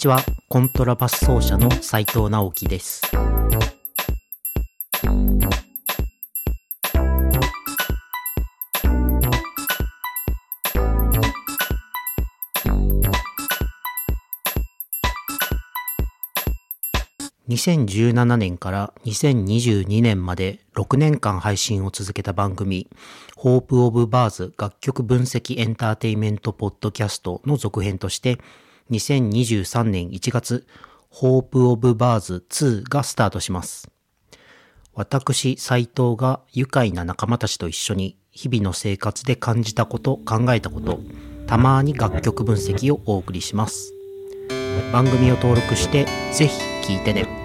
ちは、コントラバス奏者の斉藤直樹です。2017年から2022年まで6年間配信を続けた番組、ホープオブバーズ楽曲分析エンターテイメントポッドキャストの続編として、2023年1月、ホープオブバーズ2がスタートします。私、斉藤が愉快な仲間たちと一緒に日々の生活で感じたこと、考えたこと、たまに楽曲分析をお送りします。番組を登録してぜひ聴いてね。